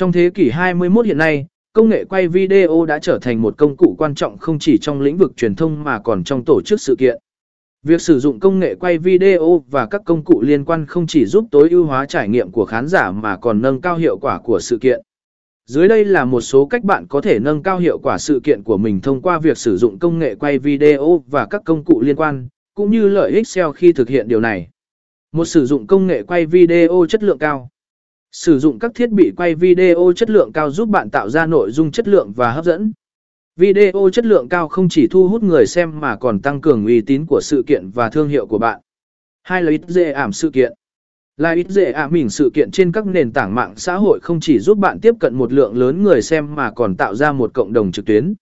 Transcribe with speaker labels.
Speaker 1: Trong thế kỷ 21 hiện nay, công nghệ quay video đã trở thành một công cụ quan trọng không chỉ trong lĩnh vực truyền thông mà còn trong tổ chức sự kiện. Việc sử dụng công nghệ quay video và các công cụ liên quan không chỉ giúp tối ưu hóa trải nghiệm của khán giả mà còn nâng cao hiệu quả của sự kiện. Dưới đây là một số cách bạn có thể nâng cao hiệu quả sự kiện của mình thông qua việc sử dụng công nghệ quay video và các công cụ liên quan, cũng như lợi ích SEO khi thực hiện điều này. Một sử dụng công nghệ quay video chất lượng cao. Sử dụng các thiết bị quay video chất lượng cao giúp bạn tạo ra nội dung chất lượng và hấp dẫn. Video chất lượng cao không chỉ thu hút người xem mà còn tăng cường uy tín của sự kiện và thương hiệu của bạn. Hai là ít dễ ảm sự kiện. Là ít dễ ảm mình sự kiện trên các nền tảng mạng xã hội không chỉ giúp bạn tiếp cận một lượng lớn người xem mà còn tạo ra một cộng đồng trực tuyến.